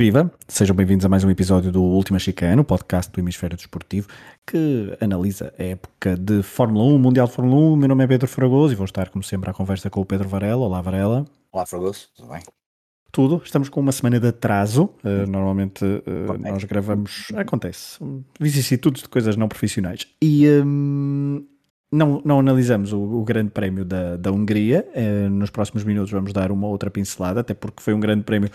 Viva! Sejam bem-vindos a mais um episódio do Última Chicana, o podcast do Hemisfério Desportivo, que analisa a época de Fórmula 1, Mundial de Fórmula 1. Meu nome é Pedro Fragoso e vou estar, como sempre, à conversa com o Pedro Varela. Olá, Varela. Olá, Fragoso, tudo bem? Tudo. Estamos com uma semana de atraso. Uh, normalmente uh, nós gravamos. Acontece. Vicissitudes de coisas não profissionais. E. Um, não, não analisamos o, o, Grande Prémio da, da Hungria. Uh, nos próximos minutos vamos dar uma outra pincelada, até porque foi um Grande Prémio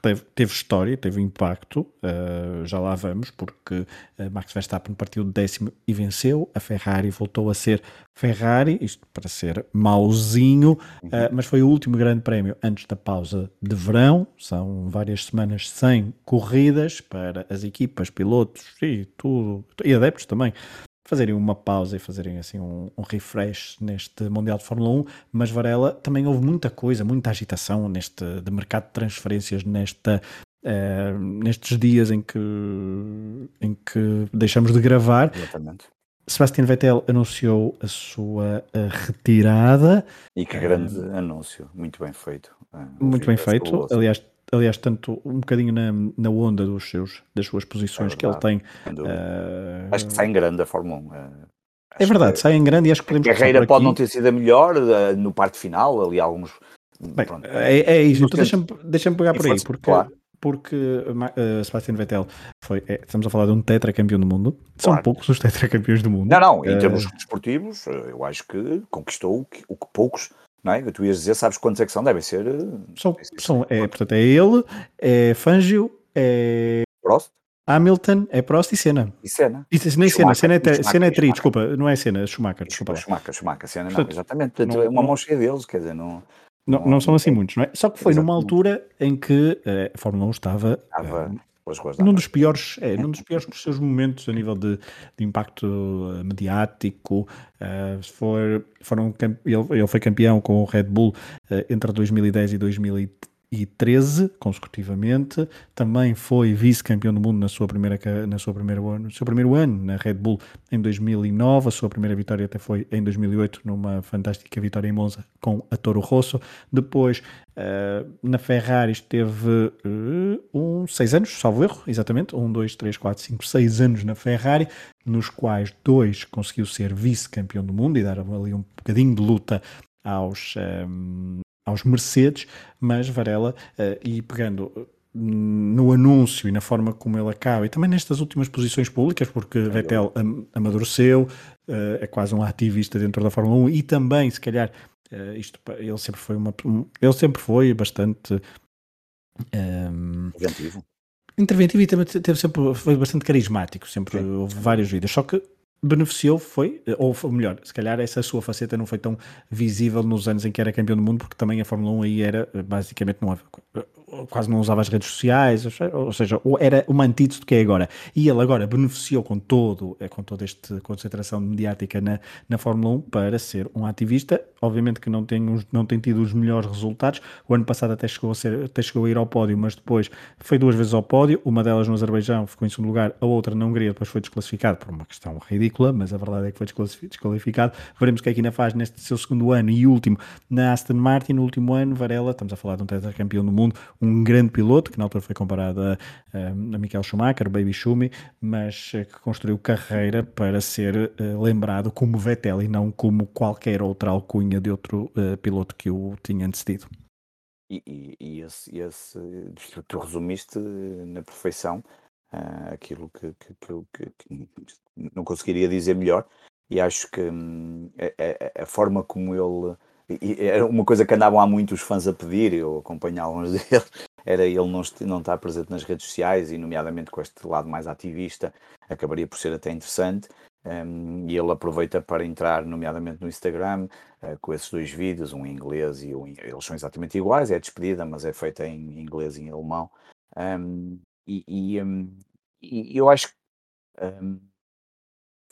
teve, teve história, teve impacto, uh, já lá vamos, porque uh, Max Verstappen partiu de décimo e venceu, a Ferrari voltou a ser Ferrari, isto para ser mauzinho, uh, mas foi o último grande prémio antes da pausa de verão, são várias semanas sem corridas para as equipas, pilotos e tudo, e adeptos também, fazerem uma pausa e fazerem assim um, um, refresh neste Mundial de Fórmula 1, mas Varela também houve muita coisa, muita agitação neste de mercado de transferências nesta uh, nestes dias em que em que deixamos de gravar. Exatamente. Sebastian Vettel anunciou a sua a retirada. E que grande uh, anúncio, muito bem feito. Uh, muito bem feito. Aliás, aliás, tanto um bocadinho na, na onda dos seus, das suas posições é que ele tem. Uh, acho que sai em grande a Fórmula 1. Uh, é verdade, que, sai em grande e acho que podemos. A carreira pode não ter sido a melhor uh, no parte final, ali alguns. Bem, é, é, isso, então deixa-me deixa pegar por aí, porque, claro. porque uh, Sebastian Vettel foi, é, estamos a falar de um tetracampeão do mundo, são claro. poucos os tetracampeões do mundo. Não, não, em termos desportivos, eu acho que conquistou o que, o que poucos não é? Tu ias dizer, sabes quantos é que são? Devem ser. Eh, são, são é, portanto, é ele, é Fangio, é. Prost? Hamilton, é Prost e Senna. E Senna. E, nem Senna, Senna é, Senna é tri, desculpa, não é Senna, é Schumacher. Desculpa. Schumacher, Schumacher, Senna, não, exatamente. Não, é uma mão cheia deles, quer dizer, não. Não, não, são assim muitos, não é? Só que foi numa altura em que eh, a Fórmula 1 estava, estava num dos piores, é, num dos piores dos seus momentos a nível de, de impacto uh, mediático. Uh, for, foram, ele, ele foi campeão com o Red Bull uh, entre 2010 e 2013 e 13 consecutivamente. Também foi vice-campeão do mundo na sua primeira na sua primeira no seu primeiro ano na Red Bull em 2009. A sua primeira vitória até foi em 2008 numa fantástica vitória em Monza com a Toro Rosso. Depois uh, na Ferrari esteve uh, um seis anos, salvo erro, exatamente, um, dois, três, quatro, cinco, seis anos na Ferrari, nos quais dois conseguiu ser vice-campeão do mundo e dar ali um bocadinho de luta aos, um, aos Mercedes, mas Varela, uh, e pegando hum, no anúncio e na forma como ele acaba, e também nestas últimas posições públicas, porque é Vettel am amadureceu, uh, é quase um ativista dentro da Fórmula 1 e também, se calhar, uh, isto, ele sempre foi uma. Ele sempre foi bastante. Um, interventivo. Interventivo e também teve sempre, foi bastante carismático, sempre Sim. houve vários vídeos. Só que beneficiou foi, ou foi melhor, se calhar essa sua faceta não foi tão visível nos anos em que era campeão do mundo, porque também a Fórmula 1 aí era, basicamente, não quase não usava as redes sociais, ou seja, era uma antídoto do que é agora. E ele agora beneficiou com todo, é, com toda esta concentração mediática na, na Fórmula 1 para ser um ativista. Obviamente que não tem, não tem tido os melhores resultados. O ano passado até chegou a, ser, até chegou a ir ao pódio, mas depois foi duas vezes ao pódio. Uma delas no Azerbaijão ficou em segundo lugar, a outra na Hungria depois foi desclassificado por uma questão ridícula, mas a verdade é que foi desqualificado. Veremos o que é que ainda faz neste seu segundo ano e último na Aston Martin. No último ano, Varela, estamos a falar de um tetracampeão do mundo, um grande piloto, que na altura foi comparado a, a, Michael Schumacher, Baby Schumi, mas eh, que construiu carreira para ser uh, lembrado como Vettel e não como qualquer outra alcunha de outro uh, piloto que o tinha antecedido. E, e, e esse, esse, tu resumiste na perfeição uh, aquilo que, que, que, que, não conseguiria dizer melhor, e acho que hum, a, a, a forma como ele e era uma coisa que andavam há muito os fãs a pedir, eu acompanho alguns deles, era ele não, não estar presente nas redes sociais e, nomeadamente, com este lado mais ativista, acabaria por ser até interessante. Um, e ele aproveita para entrar, nomeadamente no Instagram, uh, com esses dois vídeos, um em inglês e um em... eles são exatamente iguais, é despedida, mas é feita em inglês e em alemão. Um, e, e, um, e, eu acho que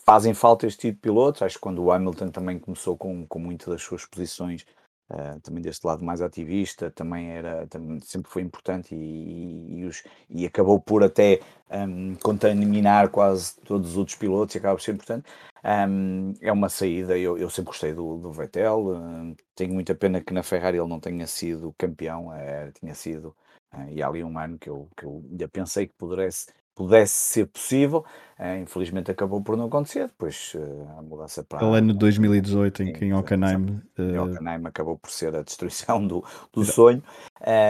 fazem falta este tipo de pilotos. Acho que quando o Hamilton também começou com, com muitas das suas posições uh, também deste lado mais ativista, também era, também, sempre foi importante e, e, os, e acabou por até um, contaminar quase todos os outros pilotos e acaba por ser importante. Um, é uma saída, eu, eu sempre gostei do, do Vettel, uh, tenho muita pena que na Ferrari ele não tenha sido campeão, uh, tinha sido, uh, e há ali um ano que eu, que eu ainda pensei que pudesse, pudesse ser possível, Uh, infelizmente acabou por não acontecer, depois uh, a mudança para. Aquele ano de 2018 em que em Hockenheim. Uh... Em Hockenheim acabou por ser a destruição do, do sonho.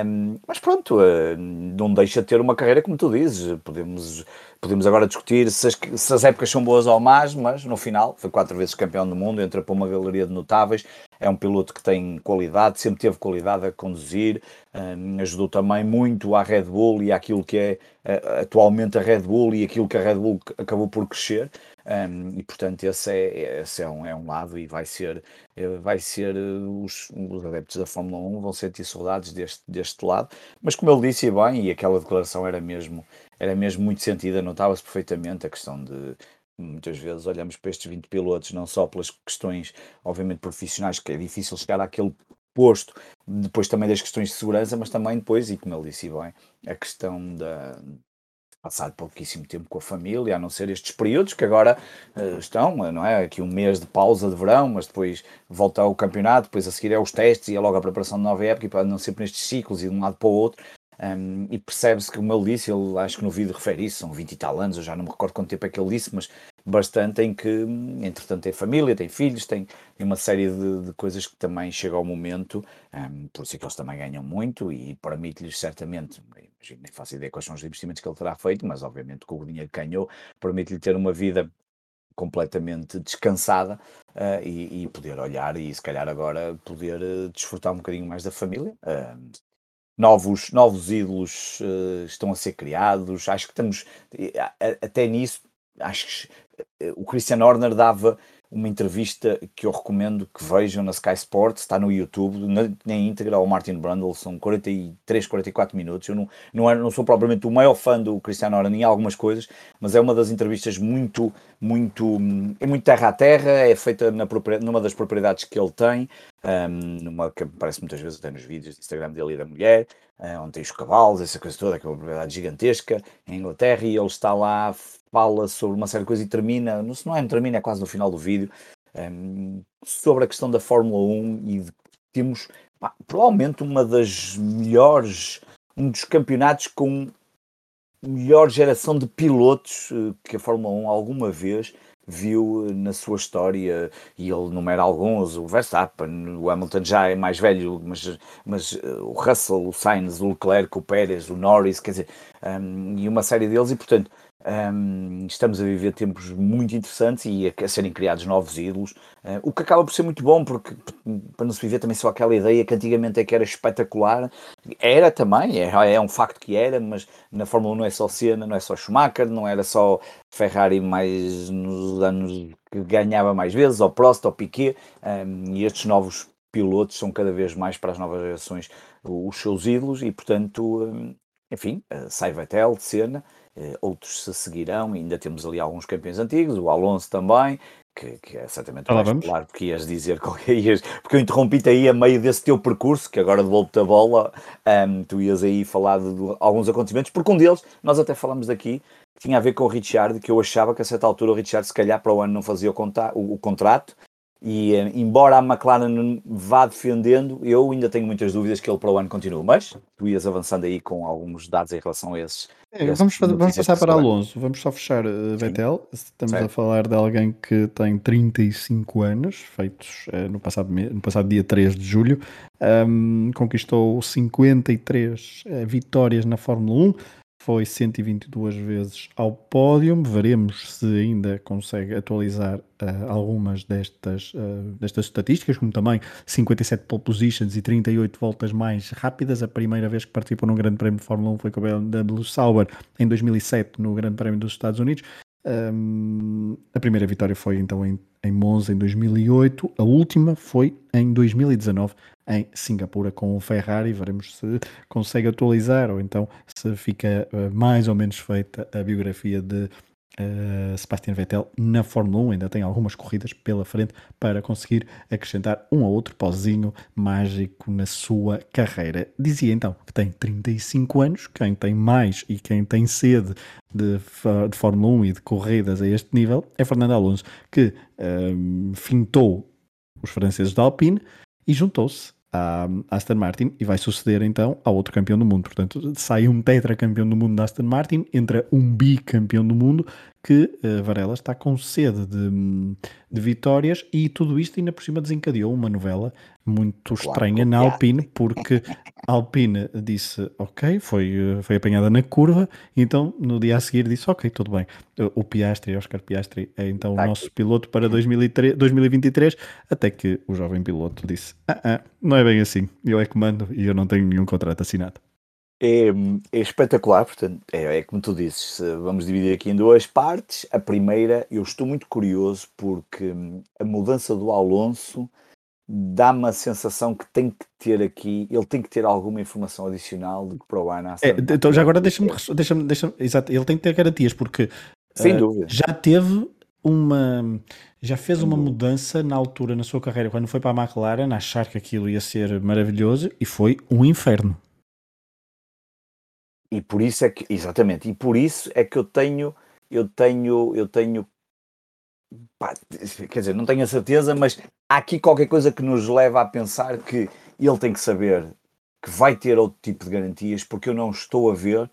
Um, mas pronto, não deixa de ter uma carreira como tu dizes. Podemos, podemos agora discutir se as, se as épocas são boas ou más, mas no final foi quatro vezes campeão do mundo, entra para uma galeria de notáveis. É um piloto que tem qualidade, sempre teve qualidade a conduzir, um, ajudou também muito à Red Bull e àquilo que é atualmente a Red Bull e aquilo que a Red Bull acabou por crescer um, e portanto esse, é, esse é, um, é um lado e vai ser, eh, vai ser eh, os, os adeptos da Fórmula 1 vão sentir saudades deste, deste lado, mas como ele disse bem, e aquela declaração era mesmo, era mesmo muito sentida, notava-se perfeitamente a questão de muitas vezes olhamos para estes 20 pilotos não só pelas questões obviamente profissionais, que é difícil chegar àquele posto, depois também das questões de segurança, mas também depois, e como ele disse bem, a questão da, passar pouquíssimo tempo com a família, a não ser estes períodos que agora uh, estão, não é? Aqui um mês de pausa de verão, mas depois volta ao campeonato, depois a seguir é os testes e é logo a preparação de nova época e para não sempre nestes ciclos e de um lado para o outro. Um, e percebe-se que, como ele disse, ele acho que no vídeo refere isso, são 20 e tal anos, eu já não me recordo quanto tempo é que ele disse, mas bastante em que, entretanto, tem família, tem filhos, tem, uma série de, de, coisas que também chega ao momento, um, por isso é que eles também ganham muito e permite-lhes certamente, imagino, nem faço ideia quais são os investimentos que ele terá feito, mas obviamente com o dinheiro que ganhou, permite-lhe ter uma vida completamente descansada uh, e, e, poder olhar e se calhar agora poder uh, desfrutar um bocadinho mais da família. Uh, novos, novos ídolos estão a ser criados, acho que estamos até nisso, acho que o Christian Horner dava uma entrevista que eu recomendo que vejam na Sky Sports, está no YouTube, na, na íntegra, ao Martin Brundle, são 43, 44 minutos. Eu não, não, não sou propriamente o maior fã do Cristiano Ronaldo em algumas coisas, mas é uma das entrevistas muito, muito, é muito terra a terra, é feita na, numa das propriedades que ele tem, um, numa, que aparece muitas vezes até nos vídeos do Instagram dele e da mulher, uh, onde tem os cavalos, essa coisa toda, que é uma propriedade gigantesca em Inglaterra, e ele está lá fala sobre uma série de coisas e termina, não, não é termina, é quase no final do vídeo, um, sobre a questão da Fórmula 1 e de, temos pá, provavelmente uma das melhores, um dos campeonatos com melhor geração de pilotos uh, que a Fórmula 1 alguma vez viu na sua história, e ele numera alguns, o Verstappen, o Hamilton já é mais velho, mas, mas uh, o Russell, o Sainz, o Leclerc, o Pérez, o Norris, quer dizer, um, e uma série deles, e portanto, um, estamos a viver tempos muito interessantes e a, a serem criados novos ídolos, uh, o que acaba por ser muito bom, porque para não se viver também só aquela ideia que antigamente é que era espetacular, era também, é, é um facto que era, mas na Fórmula 1 não é só Senna, não é só Schumacher, não era só Ferrari mais nos anos que ganhava mais vezes, ou Prost, ou Piquet, um, e estes novos pilotos são cada vez mais para as novas gerações os seus ídolos e portanto, um, enfim, uh, sai Vettel, Senna, outros se seguirão, ainda temos ali alguns campeões antigos, o Alonso também, que, que é certamente mais popular, porque ias dizer qualquer ias, porque eu interrompi-te aí a meio desse teu percurso, que agora devolvo-te a bola, um, tu ias aí falar de, de, alguns acontecimentos, porque um deles, nós até falamos daqui, tinha a ver com o Richard, que eu achava que a certa altura o Richard se calhar para o ano não fazia o, o, o contrato, e eh, embora a McLaren vá defendendo, eu ainda tenho muitas dúvidas que ele para o ano continue. Mas tu ias avançando aí com alguns dados em relação a esses. É, vamos, fazer, vamos passar para Alonso. Vamos só fechar uh, Vettel. Estamos certo. a falar de alguém que tem 35 anos, feitos uh, no, passado, no passado dia 3 de julho. Um, conquistou 53 uh, vitórias na Fórmula 1 foi 122 vezes ao pódio. Veremos se ainda consegue atualizar uh, algumas destas, uh, destas estatísticas, como também 57 pole positions e 38 voltas mais rápidas. A primeira vez que participou num Grande Prémio de Fórmula 1 foi com a BMW Sauber em 2007, no Grande Prémio dos Estados Unidos. Um, a primeira vitória foi então em, em Monza em 2008, a última foi em 2019 em Singapura com o Ferrari. Veremos se consegue atualizar ou então se fica uh, mais ou menos feita a biografia de uh, Sebastian Vettel na Fórmula 1, ainda tem algumas corridas pela frente para conseguir acrescentar um ou outro pozinho mágico na sua carreira. Dizia então que tem 35 anos, quem tem mais e quem tem sede de, de Fórmula 1 e de corridas a este nível é Fernando Alonso, que um, fintou os franceses da Alpine e juntou-se à Aston Martin e vai suceder então ao outro campeão do mundo. Portanto, sai um tetracampeão do mundo da Aston Martin, entra um bicampeão do mundo que uh, Varela está com sede de, de, vitórias e tudo isto ainda por cima desencadeou uma novela muito estranha na Alpine, porque a Alpine disse ok, foi, eh, foi apanhada na curva, então no dia a seguir disse ok, tudo bem. O Piastri, Oscar Piastri, é então o nosso piloto para 2003, 2023, até que o jovem piloto disse ah, ah, não é bem assim, eu é que mando e eu não tenho nenhum contrato assinado. É, é espetacular, portanto, é, é, como tu dizes, vamos dividir aqui em duas partes. A primeira, eu estou muito curioso porque hum, a mudança do Alonso dá-me a sensação que tem que ter aqui, ele tem que ter alguma informação adicional de que para o ano. É, então já agora deixa-me, deixa-me, deixa exato, ele tem que ter garantias porque Sem uh, dúvida. já teve uma, já fez uma mudança na altura na sua carreira quando foi para a McLaren, achar que aquilo ia ser maravilhoso e foi um inferno. E por isso é que, exatamente, e por isso é que eu tenho, eu tenho, eu tenho, pá, quer dizer, não tenho a certeza, mas há aqui qualquer coisa que nos leva a pensar que ele tem que saber que vai ter outro tipo de garantias, porque eu não estou a ver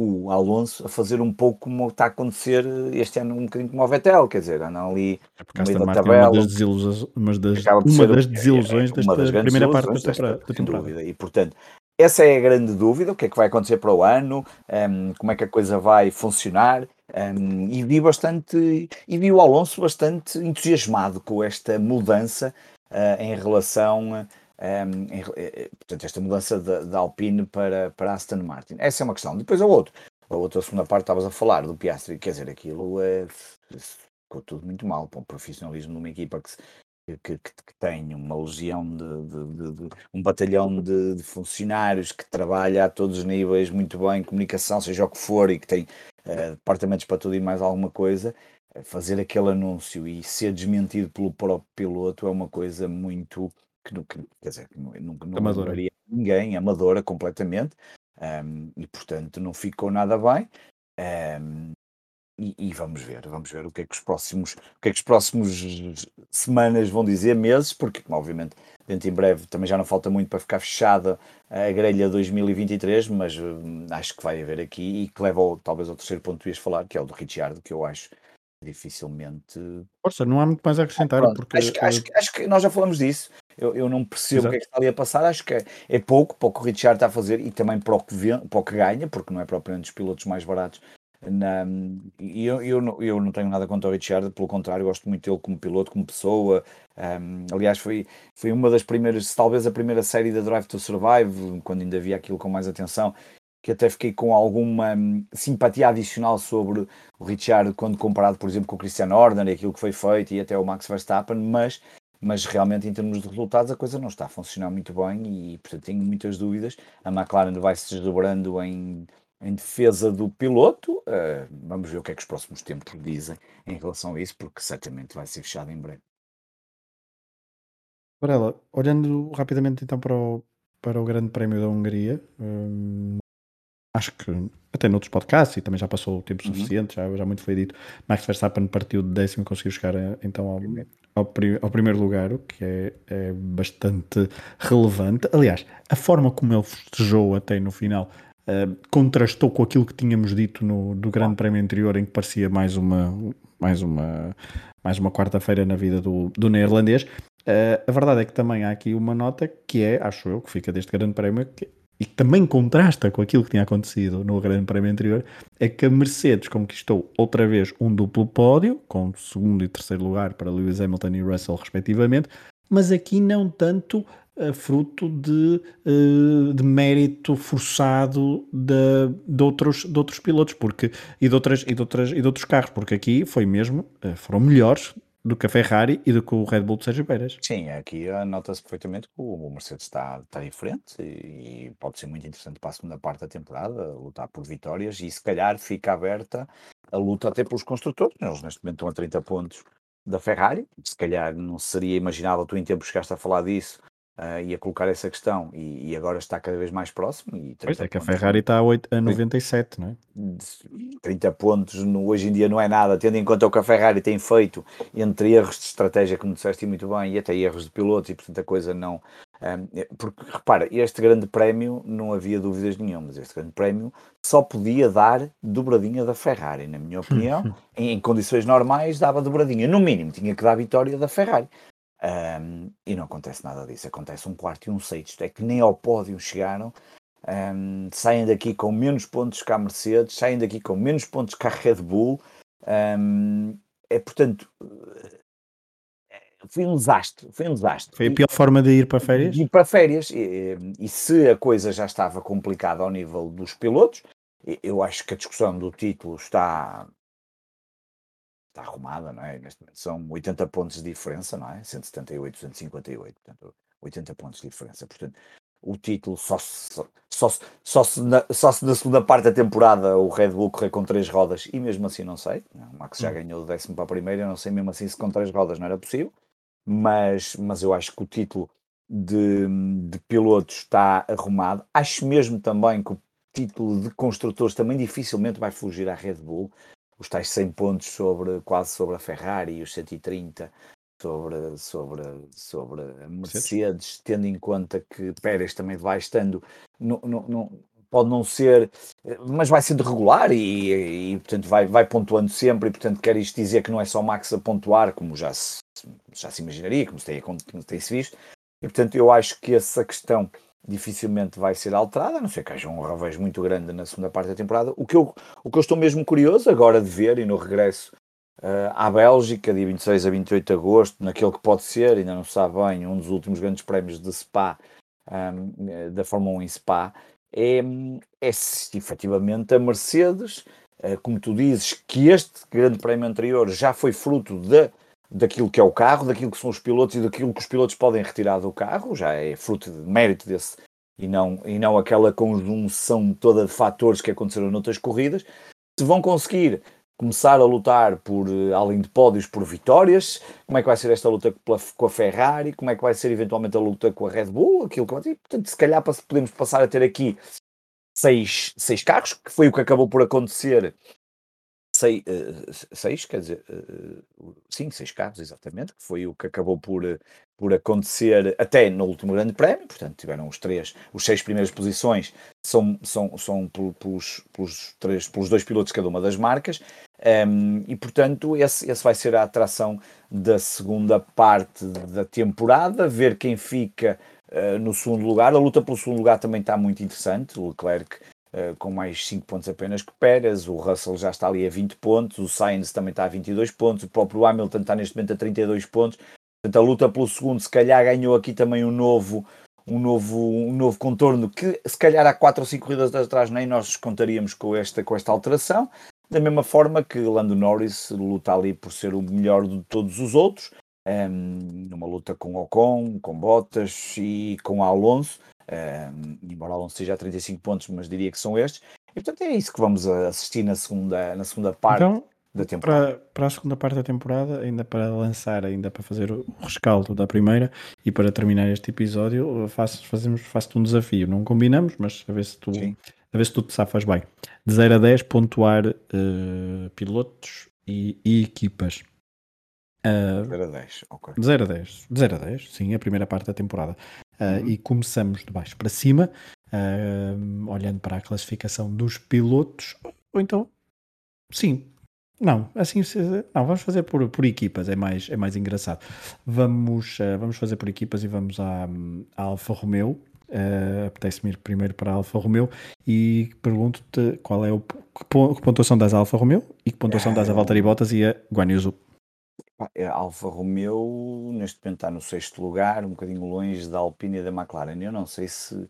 o Alonso a fazer um pouco como está a acontecer este ano, um bocadinho como o Vettel, quer dizer, andam ali é no meio da tabela. É uma das desilusões, uma das, uma das desilusões é, é, desta primeira parte da temporada. E, portanto, essa é a grande dúvida, o que é que vai acontecer para o ano, um, como é que a coisa vai funcionar, um, e vi bastante, e vi o Alonso bastante entusiasmado com esta mudança uh, em relação, um, em, eh, portanto, esta mudança da Alpine para, para Aston Martin. Essa é uma questão. Depois a outra, a outra segunda parte estavas a falar do Piastri, quer dizer, aquilo é, ficou tudo muito mal para o profissionalismo de uma equipa que, que, que, que tem uma legião de, de, de, de um batalhão de, funcionários que trabalha a todos os níveis muito bem, comunicação, seja o que for, e que tem uh, departamentos para tudo e mais alguma coisa, eh, fazer aquele anúncio e ser desmentido pelo próprio piloto é uma coisa muito que, que quer dizer, que não, não, não amadora. ninguém, amadora completamente, um, e portanto não ficou nada bem. Um, e, e, vamos ver, vamos ver o que é que os próximos, o que é que os próximos semanas vão dizer, meses, porque obviamente dentro em breve também já não falta muito para ficar fechada a grelha 2023, mas hum, acho que vai haver aqui e que leva ao, talvez ao terceiro ponto que ias falar, que é o do Richard, que eu acho dificilmente. Força, não há muito mais a acrescentar. Pronto, porque... acho, acho, acho, que nós já falamos disso. Eu, eu não percebo Exato. o que é que está ali a passar. Acho que é, é pouco para o que o Richard está a fazer e também para o que, vem, para o que ganha, porque não é propriamente os pilotos mais baratos na, e eu, eu, não, eu não tenho nada contra o Richard, pelo contrário, gosto muito dele como piloto, como pessoa. Um, aliás, foi, foi uma das primeiras, talvez a primeira série da Drive to Survive, quando ainda havia aquilo com mais atenção, que até fiquei com alguma hum, simpatia adicional sobre o Richard quando comparado, por exemplo, com o Christian Horner e aquilo que foi feito e até o Max Verstappen, mas, mas realmente em termos de resultados a coisa não está a funcionar muito bem e portanto tenho muitas dúvidas. A McLaren vai se desdobrando em em defesa do piloto. Uh, vamos ver o que é que os próximos tempos dizem em relação a isso, porque certamente vai ser fechado em breve. Varela, olhando rapidamente então para o, para o Grande Prémio da Hungria, hum, acho que até noutros podcasts, e também já passou o tempo uhum. suficiente, já, já muito foi dito, Max Verstappen partiu de décimo e conseguiu chegar a, então ao, ao, ao, primeiro lugar, o que é, é bastante relevante. Aliás, a forma como ele festejou até no final uh, contrastou com aquilo que tínhamos dito no do Grande Prémio anterior, em que parecia mais uma, mais uma, mais uma quarta-feira na vida do, do neerlandês. Uh, a verdade é que também há aqui uma nota que é, acho eu, que fica deste Grande Prémio, que, e que também contrasta com aquilo que tinha acontecido no Grande Prémio anterior, é que a Mercedes conquistou outra vez um duplo pódio, com segundo e terceiro lugar para Lewis Hamilton e Russell, respectivamente, mas aqui não tanto fruto de, uh, de mérito forçado de, de, outros, de outros pilotos porque, e, de outras, e, de outras, e de outros carros, porque aqui foi mesmo, uh, foram melhores do que a Ferrari e do que o Red Bull de Sérgio Pérez. Sim, aqui nota-se perfeitamente que o Mercedes está, está diferente e pode ser muito interessante para a segunda parte da temporada, lutar por vitórias e se calhar fica aberta a luta até pelos construtores. Eles neste momento estão a 30 pontos da Ferrari. Se calhar não seria imaginável, tu em tempo chegaste a falar disso, uh, e a colocar essa questão, e, e, agora está cada vez mais próximo. E pois é que a Ferrari está a, 8, a 97, não é? 30 pontos no, hoje em dia não é nada, tendo em conta o que a Ferrari tem feito entre erros de estratégia, como disseste muito bem, e até erros de pilotos, e portanto a coisa não. Um, é, porque repara, este grande prémio não havia dúvidas nenhumas. Este grande prémio só podia dar dobradinha da Ferrari, na minha opinião. em, em condições normais, dava dobradinha. No mínimo, tinha que dar vitória da Ferrari. Um, e não acontece nada disso. Acontece um quarto e um sexto. É que nem ao pódio chegaram. Um, saem daqui com menos pontos que a Mercedes, saem daqui com menos pontos que a Red Bull. Um, é portanto. Foi um desastre, foi um desastre. Foi a pior e, forma de ir para férias? Ir para férias. E, e se a coisa já estava complicada ao nível dos pilotos, eu acho que a discussão do título está, está arrumada, não é? Neste momento são 80 pontos de diferença, não é? 178, 258, portanto, 80 pontos de diferença. Portanto, o título só se, só, só, só, se na, só se na segunda parte da temporada o Red Bull correr com três rodas e mesmo assim não sei. O Max já hum. ganhou o décimo para a primeira, eu não sei mesmo assim se com três rodas não era possível, mas, mas eu acho que o título de, de pilotos está arrumado. Acho mesmo também que o título de construtores também dificilmente vai fugir à Red Bull os tais 100 pontos sobre, quase sobre a Ferrari e os 130 sobre, sobre, sobre a Mercedes, tendo em conta que Pérez também vai estando, no, no, no, pode não ser, mas vai sendo regular e, e, portanto vai, vai pontuando sempre e portanto quer isto dizer que não é só Max a pontuar, como já se, já se imaginaria, como se tem, como tem se visto, e portanto eu acho que essa questão dificilmente vai ser alterada, a não ser que haja um revés muito grande na segunda parte da temporada. O que eu, o que eu estou mesmo curioso agora de ver, e no regresso uh, à Bélgica, de 26 a 28 de agosto, naquele que pode ser, ainda não se sabe bem, um dos últimos grandes prémios de Spa, um, da Fórmula 1 em Spa, é, é se efetivamente a Mercedes, uh, como tu dizes, que este grande prémio anterior já foi fruto de daquilo que é o carro, daquilo que são os pilotos e daquilo que os pilotos podem retirar do carro, já é fruto de mérito desse e não, e não aquela conjunção toda de fatores que aconteceram noutras corridas. Se vão conseguir começar a lutar por, eh, além de pódios, por vitórias, como é que vai ser esta luta com a Ferrari, como é que vai ser eventualmente a luta com a Red Bull, aquilo que vai portanto, se calhar podemos passar a ter aqui seis, seis carros, que foi o que acabou por acontecer seis, uh, seis, quer dizer, uh, sim, seis carros, exatamente, que foi o que acabou por, por acontecer até no último grande prémio, portanto tiveram os três, os seis primeiras posições são, são, são pelos, pelos, três, pelos dois pilotos de cada uma das marcas, um, e portanto esse, esse vai ser a atração da segunda parte da temporada, ver quem fica uh, no segundo lugar, a luta pelo segundo lugar também está muito interessante, o Leclerc Uh, com mais 5 pontos apenas que Pérez, o Russell já está ali a 20 pontos, o Sainz também está a 22 pontos, o próprio Hamilton está neste momento a 32 pontos. Portanto, a luta pelo segundo, se calhar, ganhou aqui também um novo, um novo, um novo contorno que, se calhar, há 4 ou 5 corridas atrás nem nós contaríamos com esta, com esta alteração. Da mesma forma que Lando Norris luta ali por ser o melhor de todos os outros, ehm, numa luta com Ocon, com Bottas e com Alonso embora Alonso seja a 35 pontos, mas diria que são estes. E portanto é isso que vamos assistir na segunda, na segunda parte então, da temporada. Para, para a segunda parte da temporada, ainda para lançar, ainda para fazer o rescaldo da primeira e para terminar este episódio, faço, fazemos, faço-te um desafio. Não combinamos, mas a ver se tu, a ver se tu te safas bem. De 0 a 10, pontuar uh, pilotos e, e equipas. Uh, 0 a 10, ok. De 0 a 10, de 0 a 10, sim, a primeira parte da temporada. Uh, uhum. E começamos de baixo para cima, uh, olhando para a classificação dos pilotos, ou então, sim, não, assim, não, vamos fazer por, por equipas, é mais, é mais engraçado. Vamos, uh, vamos fazer por equipas e vamos à, à Alfa Romeo. Uh, Apetece-me ir primeiro para a Alfa Romeo e pergunto-te qual é o, que pontuação das Alfa Romeo e que pontuação das a Valtteri Bottas e a Guan É, Alfa Romeo neste momento está no sexto lugar, um bocadinho longe da Alpine e da McLaren. Eu não sei se,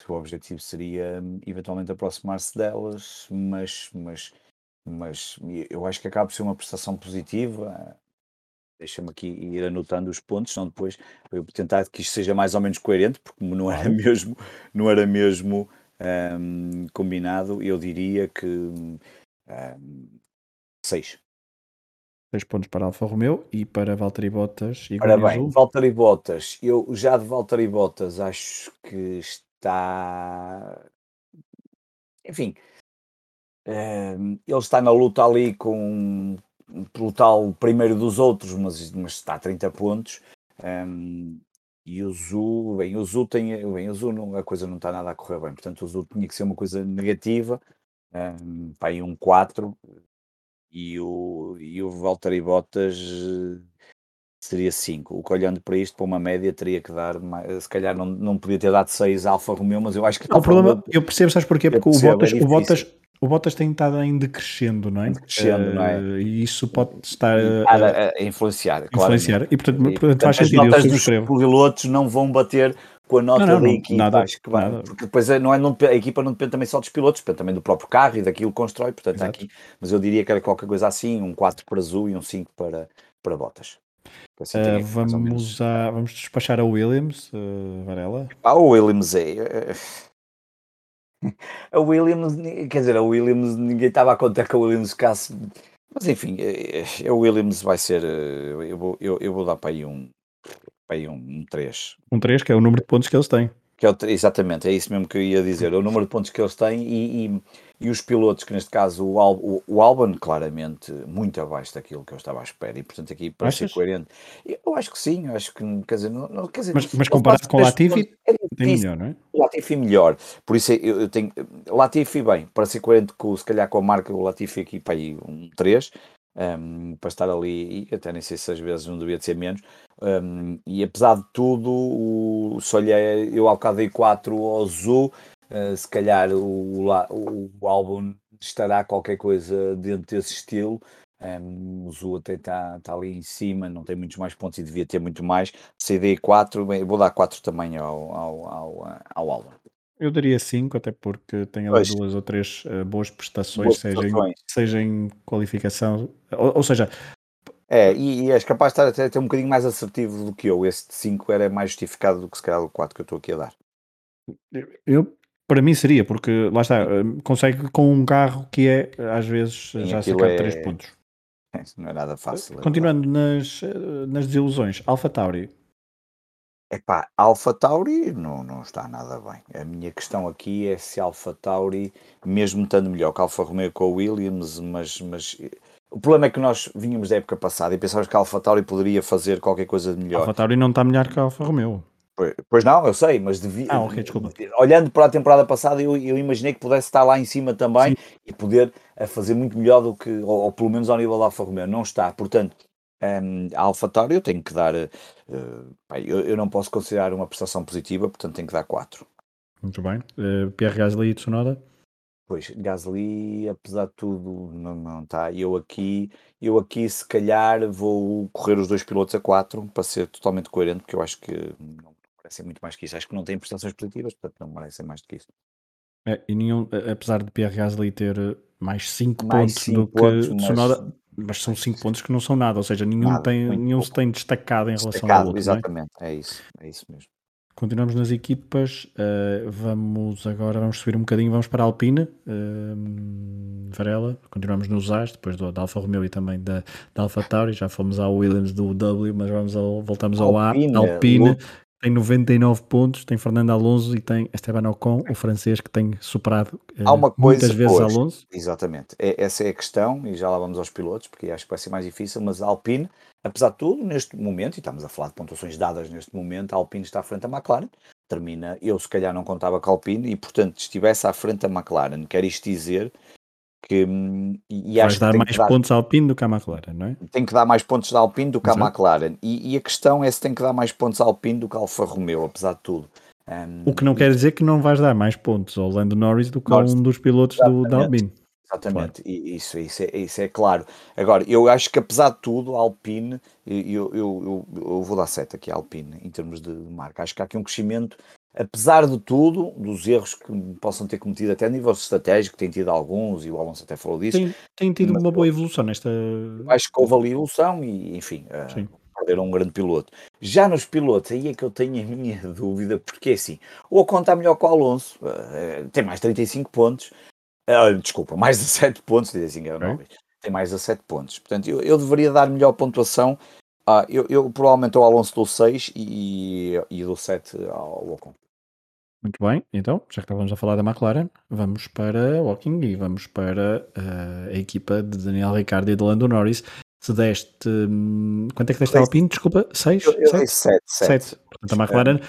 se o objetivo seria hum, eventualmente aproximar-se delas, mas, mas, mas eu acho que acaba por ser uma prestação positiva. Deixa-me aqui ir anotando os pontos, senão depois eu tentar que isto seja mais ou menos coerente, porque não era mesmo, não era mesmo um, combinado, eu diria que um, 6. 6 pontos para Alfa Romeo e para Valtteri Bottas e Ora bem, Valtteri Bottas, eu já de Valtteri Bottas acho que está. Enfim, um, ele está na luta ali com pelo tal primeiro dos outros, mas, mas está a 30 pontos. Um, e o Zu, bem, o Zu tem, bem, o Zu não, a coisa não está nada a correr bem, portanto o Zu tinha que ser uma coisa negativa, um, para aí um 4, e o, e o Valtteri Bottas eh, seria 5. O que olhando para isto, para uma média, teria que dar, se calhar não, não podia ter dado 6 Alfa Romeo, mas eu acho que... o problema, eu percebo, sabes porquê? Porque o Bottas, é o Bottas, o Bottas tem estado em decrescendo, não é? Decrescendo, uh, não é? E isso pode estar a, a, influenciar, influenciar. E portanto, e, portanto faz sentido. As notas dos pilotos não vão bater com a nota não, não, da equipa. Nada, acho que vai, porque depois é, não é, não, a equipa não depende também só dos pilotos, depende também do próprio carro e daquilo que constrói, portanto aqui, mas eu diria que era qualquer coisa assim, um 4 para azul e um 5 para, para botas. Assim, uh, vamos, a, vamos despachar a Williams, uh, Varela. Ah, o Williams é. Eh, a Williams, quer dizer, a Williams, ninguém estava a contar que a Williams ficasse. Mas enfim, a Williams vai ser. Eu vou, eu, eu vou dar para aí um, aí um, um 3. Um 3, que é o número de pontos que eles têm. Que é o, exatamente, é isso mesmo que eu ia dizer. O número de pontos que eles têm e, e, e os pilotos, que neste caso o, Al, o, o Albon, claramente muito abaixo daquilo que eu estava à espera. E portanto, aqui para Achas? ser coerente, eu acho que sim, acho que quer dizer, não, não quer dizer mas, mas comparado com o Latifi, é tem melhor, não é? Latifi melhor, por isso eu, eu tenho Latifi bem, para ser coerente com se calhar com a marca, o Latifi aqui para aí um 3 um, para estar ali, e até nem sei se às vezes não devia de ser menos. Um, e apesar de tudo, o, se olhei, eu ao bocado dei 4 ao Zu, uh, se calhar o, o, o, álbum estará qualquer coisa dentro desse estilo. Um, o Zu até está tá ali em cima, não tem muitos mais pontos e devia ter muito mais. CD 4, bem, vou dar 4 também ao, ao, ao, ao álbum. Eu daria 5, até porque tem ali Pois. duas ou três uh, boas prestações, Boas seja em, seja em qualificação, ou, ou seja, É, e, e és capaz de estar até, até um bocadinho mais assertivo do que eu. Esse de 5 era mais justificado do que se calhar o 4 que eu estou aqui a dar. eu, para mim seria, porque lá está, eh, consegue com um carro que é, às vezes, Sim, já sacar 3 é, pontos. não é nada fácil. é Continuando nas, eh, nas desilusões, Alpha Tauri, Epá, Alpha Tauri não, não está nada bem. A minha questão aqui é se Alpha Tauri, mesmo estando melhor que Alfa Romeo com o Williams, mas, mas o problema é que nós vínhamos da época passada e pensávamos que a Alpha Tauri poderia fazer qualquer coisa de melhor. Alpha Tauri não está melhor que a Alfa Romeo. Pois, pois, não, eu sei, mas devia. Ah, ok, desculpa. Olhando para a temporada passada, eu, eu imaginei que pudesse estar lá em cima também Sim. e poder a fazer muito melhor do que, ou, ou, pelo menos ao nível da Alfa Romeo. Não está. Portanto, um, a AlphaTauri eu tenho que dar, uh, eu, eu, não posso considerar uma prestação positiva, portanto tenho que dar 4. Muito bem. Uh, Pierre Gasly e Tsunoda? Pois, Gasly, apesar de tudo, não, não está. Eu aqui, eu aqui se calhar vou correr os dois pilotos a 4 para ser totalmente coerente, porque eu acho que não merecem muito mais que isso. Acho que não tem prestações positivas, portanto não merecem mais do que isso. É, e nenhum, apesar de Pierre Gasly ter mais 5 pontos cinco do pontos, que Tsunoda, mas são 5 pontos que não são nada, ou seja, nenhum, nada, tem, nenhum se tem destacado em destacado, relação ao outro. É? Exatamente, é? é? isso, é isso mesmo. Continuamos nas equipas, uh, vamos agora, vamos subir um bocadinho, vamos para a Alpine, uh, Varela, continuamos nos As, depois do, da Alfa Romeo e também da, da Alfa Tauri, já fomos ao Williams do W, mas vamos ao, voltamos ao Alpine, A, Alpine, tem 99 pontos, tem Fernando Alonso e tem Esteban Ocon, o francês que tem superado uh, Há uma coisa, muitas vezes pois, Alonso. Exatamente, é, essa é a questão, e já lá vamos aos pilotos, porque acho que vai ser mais difícil, mas a Alpine, apesar de tudo, neste momento, e estamos a falar de pontuações dadas neste momento, a Alpine está à frente da McLaren, termina, eu se calhar não contava com a Alpine, e portanto, estivesse à frente da McLaren, quer isto dizer que e Vais dar mais dar, pontos à Alpine do que à McLaren, não é? Tem que dar mais pontos da Alpine do que à McLaren. E, e, a questão é se tem que dar mais pontos à Alpine do que à Alfa Romeo, apesar de tudo. Um, o que não quer dizer que não vais dar mais pontos ao Lando Norris do que a um dos pilotos do, da Alpine. Exatamente, claro. isso, isso, é, isso é claro. Agora, eu acho que apesar de tudo, a Alpine, eu, eu, eu, eu vou dar 7 aqui à Alpine em termos de marca. Acho que há aqui um crescimento apesar de tudo, dos erros que possam ter cometido até a nível estratégico, tem tido alguns, e o Alonso até falou disso. Tem, tem tido uma boa evolução nesta. Acho que houve ali evolução e, enfim, uh, perderam um grande piloto. Já nos pilotos, aí é que eu tenho a minha dúvida, porque é assim, o Ocon está melhor que o Alonso, uh, tem mais 35 pontos, desculpa, mais 17 pontos, 35 era 9. tem mais a 7 pontos. Portanto, eu, eu deveria dar melhor pontuação. Ah, eu, eu provavelmente ao Alonso dou 6 e, e dou 7 ao Ocon. Muito bem, então, já que estávamos a falar da McLaren, vamos para Walking e vamos para uh, a equipa de Daniel Ricciardo e de Lando Norris. Se deste. Hum, quanto é que deste a Alpine? Desculpa, 6? Eu, eu 7. 7. Portanto, a McLaren,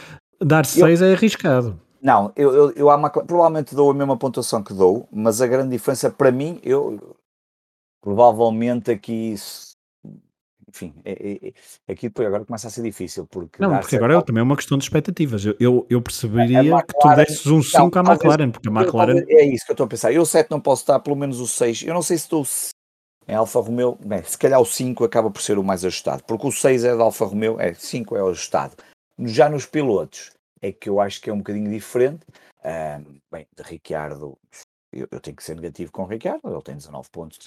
dar 6 é arriscado. Não, eu, eu, eu McLaren, provavelmente dou a mesma pontuação que dou, mas a grande diferença para mim, eu provavelmente aqui enfim, é, é, é, aqui depois agora começa a ser difícil. Porque não, porque agora é também é uma questão de expectativas. Eu, eu, eu perceberia McLaren, que tu desses um 5 à McLaren, porque a McLaren. É isso que eu estou a pensar. Eu o 7 não posso dar pelo menos o 6. Eu não sei se estou em Alfa Romeo. Bem, se calhar o 5 acaba por ser o mais ajustado, porque o 6 é da Alfa Romeo, é 5 é o ajustado. Já nos pilotos, é que eu acho que é um bocadinho diferente. Um, bem, de Ricciardo, eu, eu, tenho que ser negativo com o Ricardo, ele tem 19 pontos,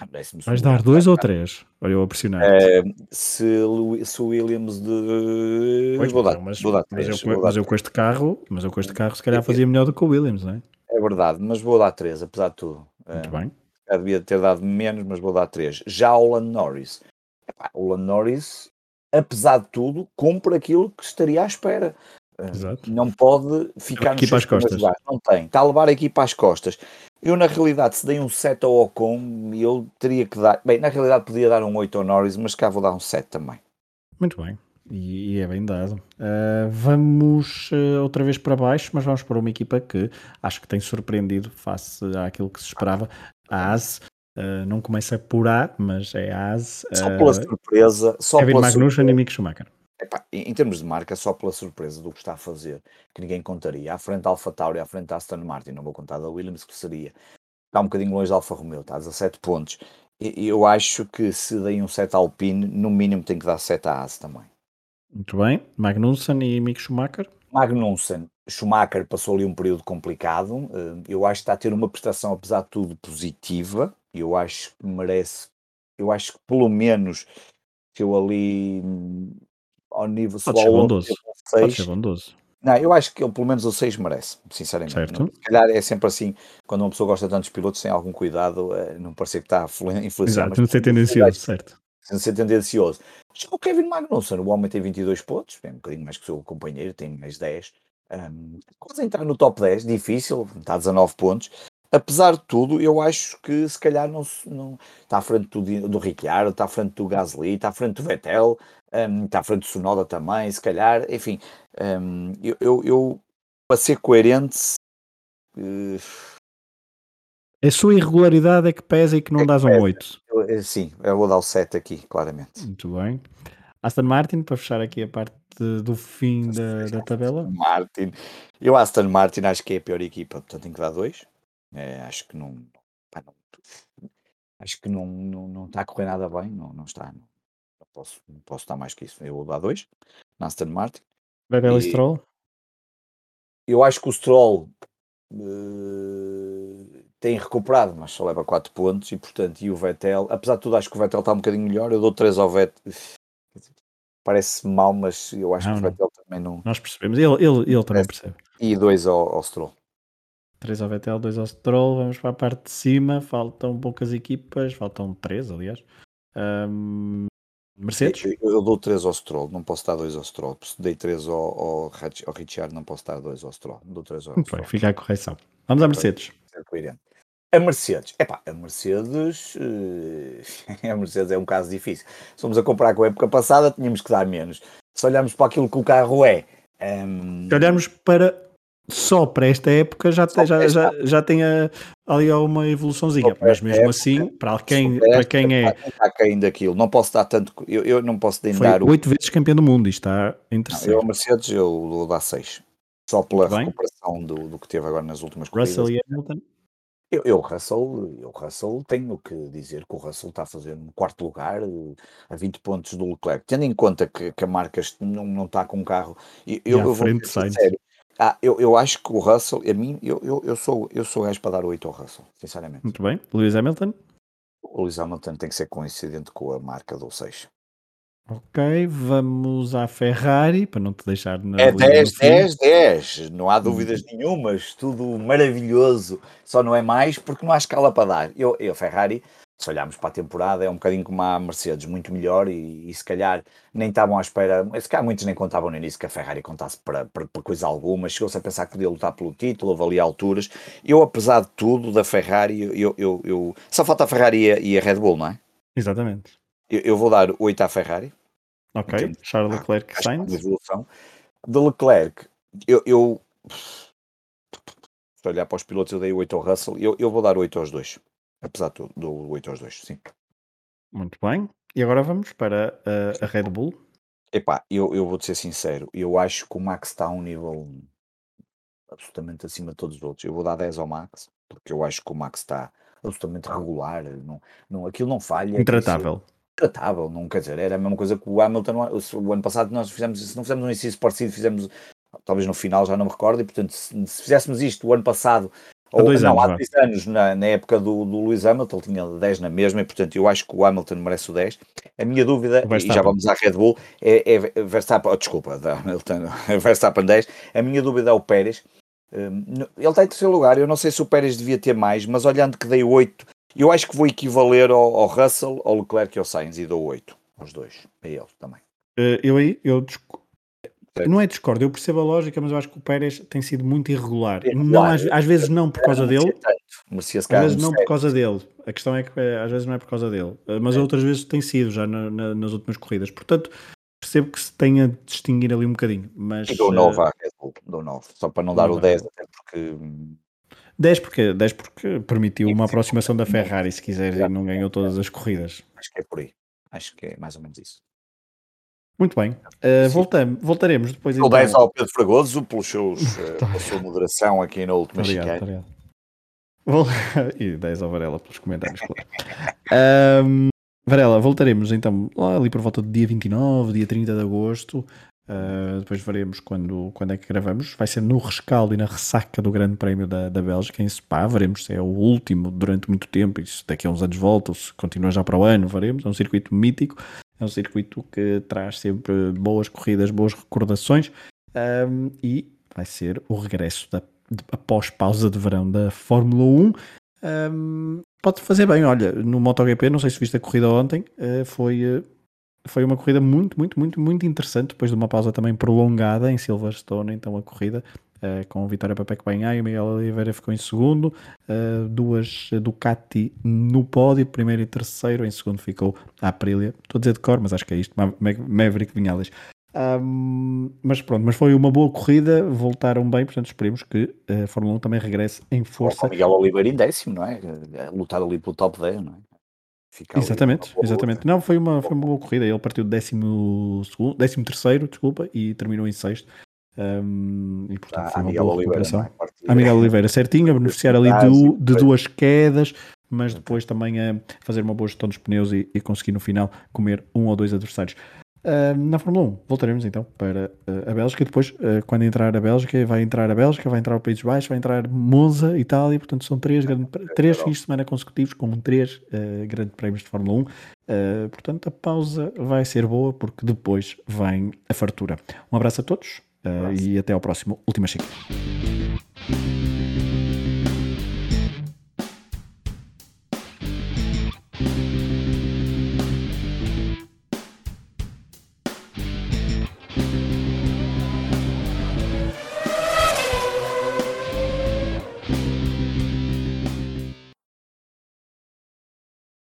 Vais dar dois ou três? Olha, eu a pressionar. É, se, se o Williams de. Pois, vou dar, mas, vou dar três, mas, eu, mas eu com este carro, mas eu com este carro se calhar fazia melhor do que o Williams, não é? É verdade, mas vou dar três, apesar de tudo. Muito é, bem. Já devia ter dado menos, mas vou dar três. Já o Lando Norris. Epá, o Lando Norris, apesar de tudo, cumpre aquilo que estaria à espera. Exato. Não pode ficar no às costas. Não tem. Está a levar a equipa às costas. Eu, na realidade, se dei um 7 ao Ocon, eu teria que dar. Bem, na realidade, podia dar um 8 ao Norris, mas cá vou dar um 7 também. Muito bem. E, e é bem dado. Uh, vamos uh, outra vez para baixo, mas vamos para uma equipa que acho que tem surpreendido face àquilo que se esperava. A AS. Uh, não começa por A, mas é a AS. Só pela surpresa. Só Kevin pela Magnussen surpresa. e Mick Schumacher. Epá, em, termos de marca, só pela surpresa do que está a fazer, que ninguém contaria, à frente da Alfa Tauri, à frente da Aston Martin, não vou contar da Williams, que seria, está um bocadinho longe da Alfa Romeo, está a 17 pontos. E, eu acho que se dei um 7 Alpine, no mínimo tem que dar 7 à AS também. Muito bem. Magnussen e Mick Schumacher? Magnussen, Schumacher passou ali um período complicado. Eh, eu acho que está a ter uma prestação, apesar de tudo, positiva. Eu acho que merece, eu acho que pelo menos que eu ali ao nível Pode ser bondoso. Pode ser bondoso. Não, eu acho que ele pelo menos o 6 merece, sinceramente. Certo. Se calhar é sempre assim, quando uma pessoa gosta de tantos pilotos, tem algum cuidado, é, não parecer que está a influenciar. Exato, não ser tendencioso, certo. Não ser tendencioso. O Kevin Magnussen, o homem tem 22 pontos, é um bocadinho mais que o seu companheiro, tem mais 10. Um, quase entrar no top 10, difícil, está a 19 pontos. Apesar de tudo, eu acho que se calhar não, não está à frente do, do Ricciardo, está à frente do Gasly, está à frente do Vettel, um, está à frente do Sonoda também, se calhar, enfim, um, eu, eu, eu, para ser coerente. Uh... A sua irregularidade é que pesa e que não é dás um 8. Eu, eh, sim, eu vou dar o 7 aqui, claramente. Muito bem. Aston Martin, para fechar aqui a parte do fim da, da tabela. Martin. Eu, Aston Martin, acho que é a pior equipa, portanto tenho que dar 2. É, acho que não, pá, não, acho que não, não, não está a correr nada bem, não, não está. Não, não posso, não posso dar mais que isso. Eu vou dar dois na Aston Martin. Vettel e Stroll? Eu acho que o Stroll uh, tem recuperado, mas só leva 4 pontos e portanto, e o Vettel, apesar de tudo, acho que o Vettel está um bocadinho melhor. Eu dou 3 ao Vettel. Parece mal, mas eu acho não, que o Vettel também não. Nós percebemos, ele, ele, ele também percebe. E 2 ao, ao Stroll. 3 ao Vettel, 2 ao Stroll. Vamos para a parte de cima. Faltam poucas equipas, faltam 3, aliás. Um, Mercedes? Eu, eu dou 3 ao Stroll, não posso dar 2 ao Stroll. Se dei 3 ao, ao, ao Richard, não posso dar 2 ao Stroll. Dou 3 ao Muito Stroll. fica a correção. Vamos à Mercedes. A Mercedes, epá, a Mercedes, uh, a Mercedes é um caso difícil. Se formos a comparar com a época passada, tínhamos que dar menos. Se olharmos para aquilo que o carro é. Um... Se olharmos para só para esta época já, tem, já, já, já tem a, ali uma evoluçãozinha, mas mesmo época, assim, para quem, para quem é. Está caindo aquilo, não posso dar tanto. Eu, eu não posso dar oito vezes campeão do mundo e está em terceiro. eu, a Mercedes, eu vou dar seis, só pela Bem. recuperação do, do que teve agora nas últimas Russell corridas. e Hamilton. Eu, eu, Russell, eu, Russell, tenho que dizer que o Russell está a fazer um quarto lugar a 20 pontos do Leclerc, tendo em conta que, que a marca não, não está com um carro. Eu, eu, eu vou ser ah, eu, eu acho que o Russell, a mim, eu, eu, eu sou eu sou gajo para dar 8 ao Russell, sinceramente. Muito bem. Lewis Hamilton? O Lewis Hamilton tem que ser coincidente com a marca do 6. Ok, vamos à Ferrari, para não te deixar na. É 10, 10, 10, não há dúvidas hum. nenhumas, tudo maravilhoso, só não é mais porque não há escala para dar. Eu, eu Ferrari, se olharmos para a temporada, é um bocadinho como a Mercedes, muito melhor e, e se calhar nem estavam à espera, se calhar muitos nem contavam no início que a Ferrari contasse para, para, para coisa alguma, chegou-se a pensar que podia lutar pelo título, houve ali alturas. Eu, apesar de tudo, da Ferrari, eu, eu, eu... só falta a Ferrari e a, e a, Red Bull, não é? Exatamente. Eu, eu vou dar 8 à Ferrari. Ok, Charles Leclerc Sainz. Evolução. De Leclerc, eu, eu se olhar para os pilotos, eu dei 8 ao Russell, eu, eu vou dar 8 aos dois apesar do, do 8 aos 2, sim. Muito bem. E agora vamos para a, a Red Bull. Epá, eu, eu vou-te ser sincero, eu acho que o Max está a um nível absolutamente acima de todos os outros. Eu vou dar 10 ao Max, porque eu acho que o Max está absolutamente regular, não, não, aquilo não falha. Intratável. Intratável, não quer dizer, era a mesma coisa que o Hamilton, o, o ano passado nós fizemos, se não fizemos um exercício parecido, fizemos talvez no final, já não me recordo, e portanto, se, se fizéssemos isto o ano passado Há dois não, anos, há dois anos, na, na, época do, do Lewis Hamilton, ele tinha 10 na mesma, e portanto eu acho que o Hamilton merece o 10. A minha dúvida, e já vamos à Red Bull, é, é Verstappen, oh, desculpa, da Hamilton, Verstappen 10. A minha dúvida é o Pérez. Um, ele está em terceiro lugar, eu não sei se o Pérez devia ter mais, mas olhando que dei 8, eu acho que vou equivaler ao, ao Russell, ao Leclerc e ao Sainz e dou 8 aos dois, a eles também. Uh, eu aí, eu não é discordo, eu percebo a lógica, mas eu acho que o Pérez tem sido muito irregular. irregular. Não, às, às, vezes não por causa dele. às vezes não por causa dele. A questão é que é, às vezes não é por causa dele. Eh, mas é. outras vezes tem sido já na, na, nas últimas corridas. Portanto, percebo que se tenha de distinguir ali um bocadinho. Mas, e dou 9 à Red Bull, dou 9. Só para não dar o 10, até porque. 10 porque, 10 porque permitiu uma aproximação da Ferrari, se quiser, e não ganhou todas as corridas. Acho que é por aí. Acho que é mais ou menos isso. Muito bem. Uh, voltamos, voltaremos depois. Então. 10 ao Pedro Fragoso pelos seus, uh, pela sua moderação aqui na última obrigado, obrigado. E 10 ao Varela pelos comentários, claro. um, Varela, voltaremos então lá ali por volta do dia 29, dia 30 de agosto. Uh, depois veremos quando, quando é que gravamos. Vai ser no rescaldo e na ressaca do Grande Prémio da, da Bélgica em Spa. Veremos se é o último durante muito tempo e se daqui a uns anos volta ou se continua já para o ano. Veremos. É um circuito mítico. É um circuito que traz sempre boas corridas, boas recordações um, e vai ser o regresso da, de, após pausa de verão da Fórmula 1. Um, pode fazer bem, olha, no MotoGP, não sei se viste a corrida ontem, uh, foi, uh, foi uma corrida muito, muito, muito, muito interessante, depois de uma pausa também prolongada em Silverstone, então a corrida uh, com a vitória para Peco Banhai, o Miguel Oliveira ficou em segundo, uh, duas Ducati no pódio, primeiro e terceiro, em segundo ficou a Aprilia, estou a dizer de cor, mas acho que é isto, Maverick Vinhales. Um, mas pronto, mas foi uma boa corrida, voltaram bem, portanto esperemos que a Fórmula 1 também regresse em força. O Miguel Oliveira em décimo, não é? Lutar ali pelo top 10, não é? Exatamente, exatamente. Não, foi uma, foi uma boa corrida. Ele partiu de décimo, segundo, décimo terceiro, desculpa, e terminou em sexto. Um, e portanto ah, foi uma boa recuperação. É? A Miguel Oliveira, certinho, a beneficiar ali de, de duas quedas, mas depois também a fazer uma boa gestão dos pneus e, e conseguir no final comer um ou dois adversários. Uh, na Fórmula 1, voltaremos então para uh, a Bélgica e depois, uh, quando entrar a Bélgica, vai entrar a Bélgica, vai entrar o Países Baixos, vai entrar Monza, Itália, portanto são três, grande, três fins de semana consecutivos com três grandes prémios de Fórmula 1. portanto, a pausa vai ser boa porque depois vem a fartura. Um abraço a todos e até ao próximo Última Chica.